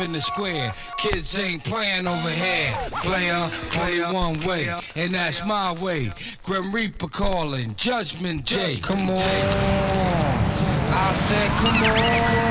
in the square. Kids ain't playing over here. Player, play one way, and that's my way. Grim Reaper calling, Judgment Day. Come on. I said, come on.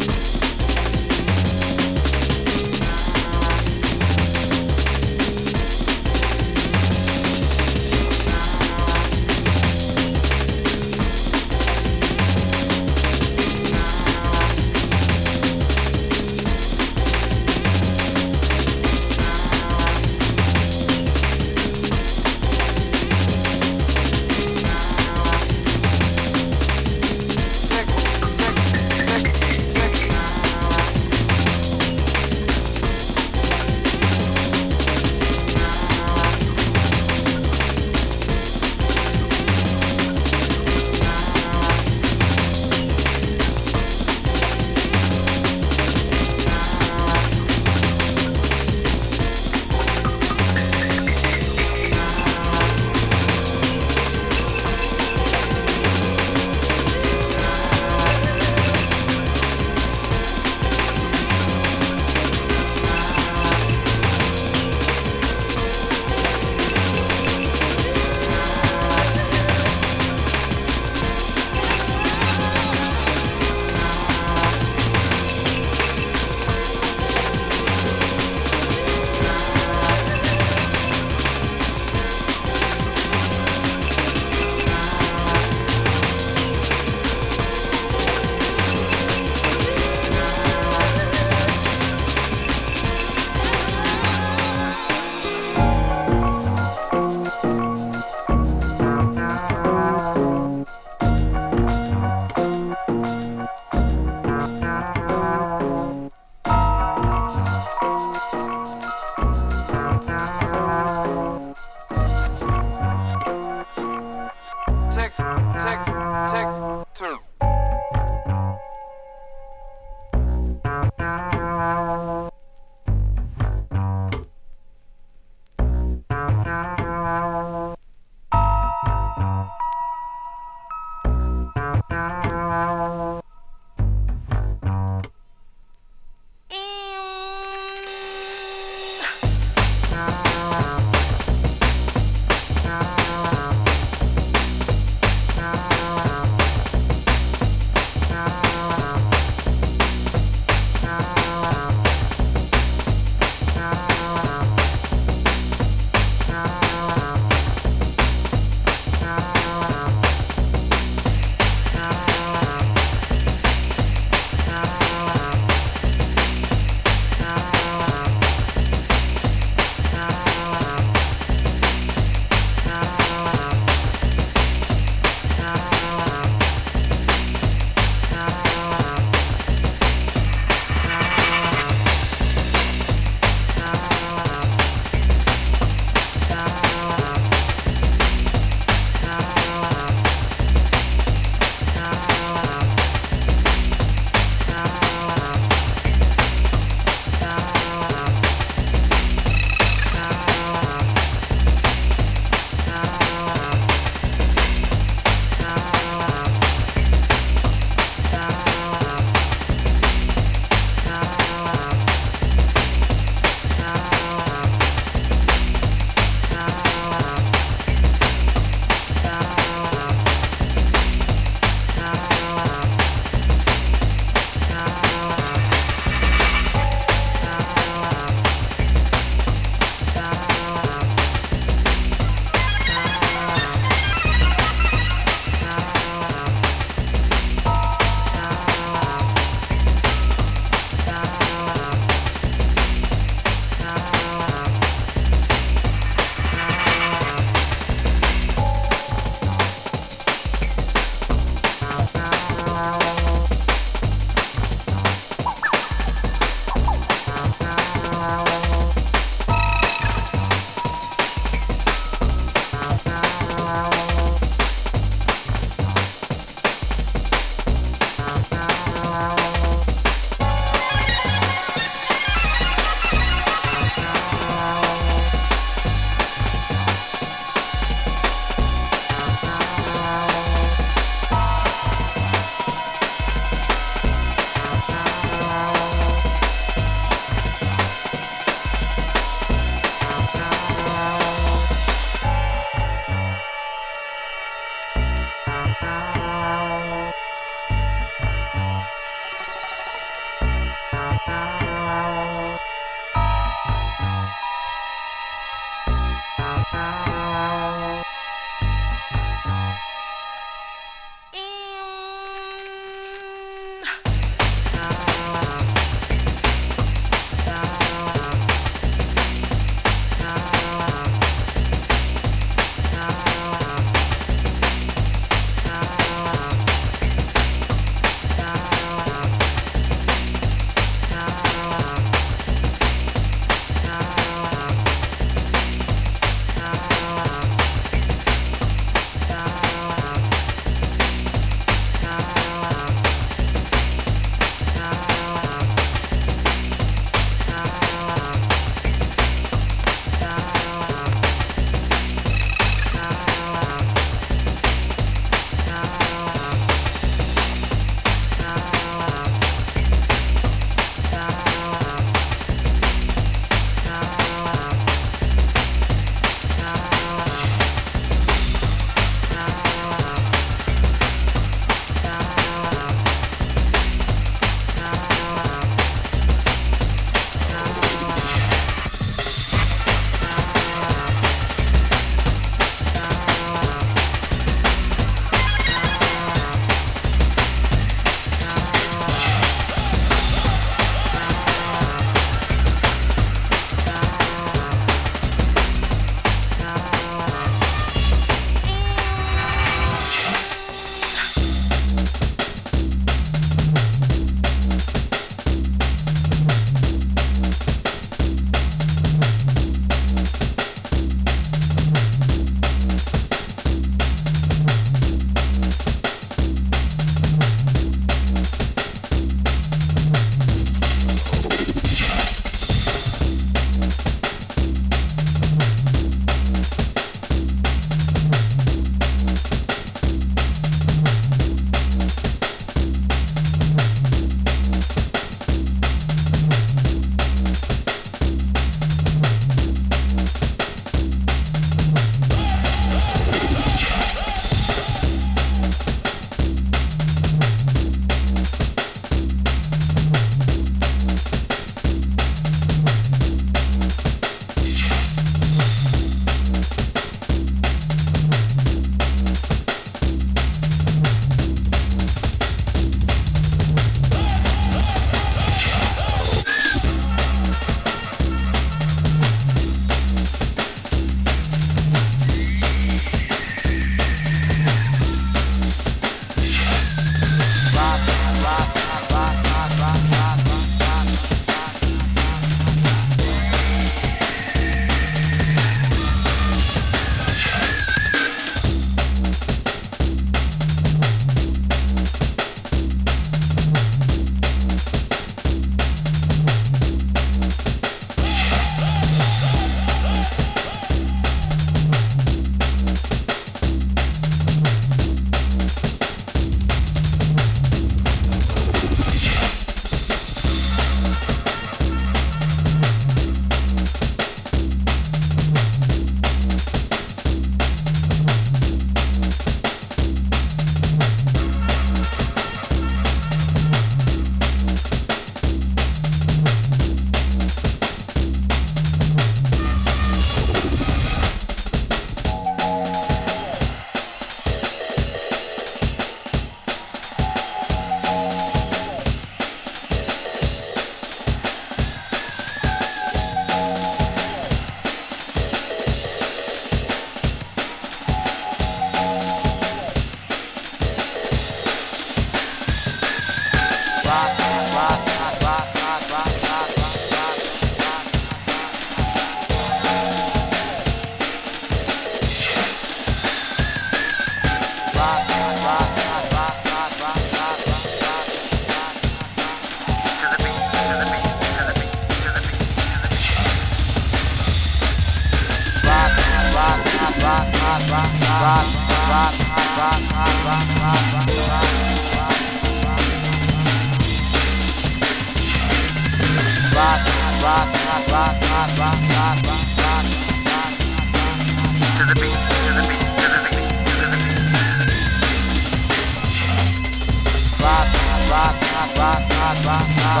rock, rock, rock,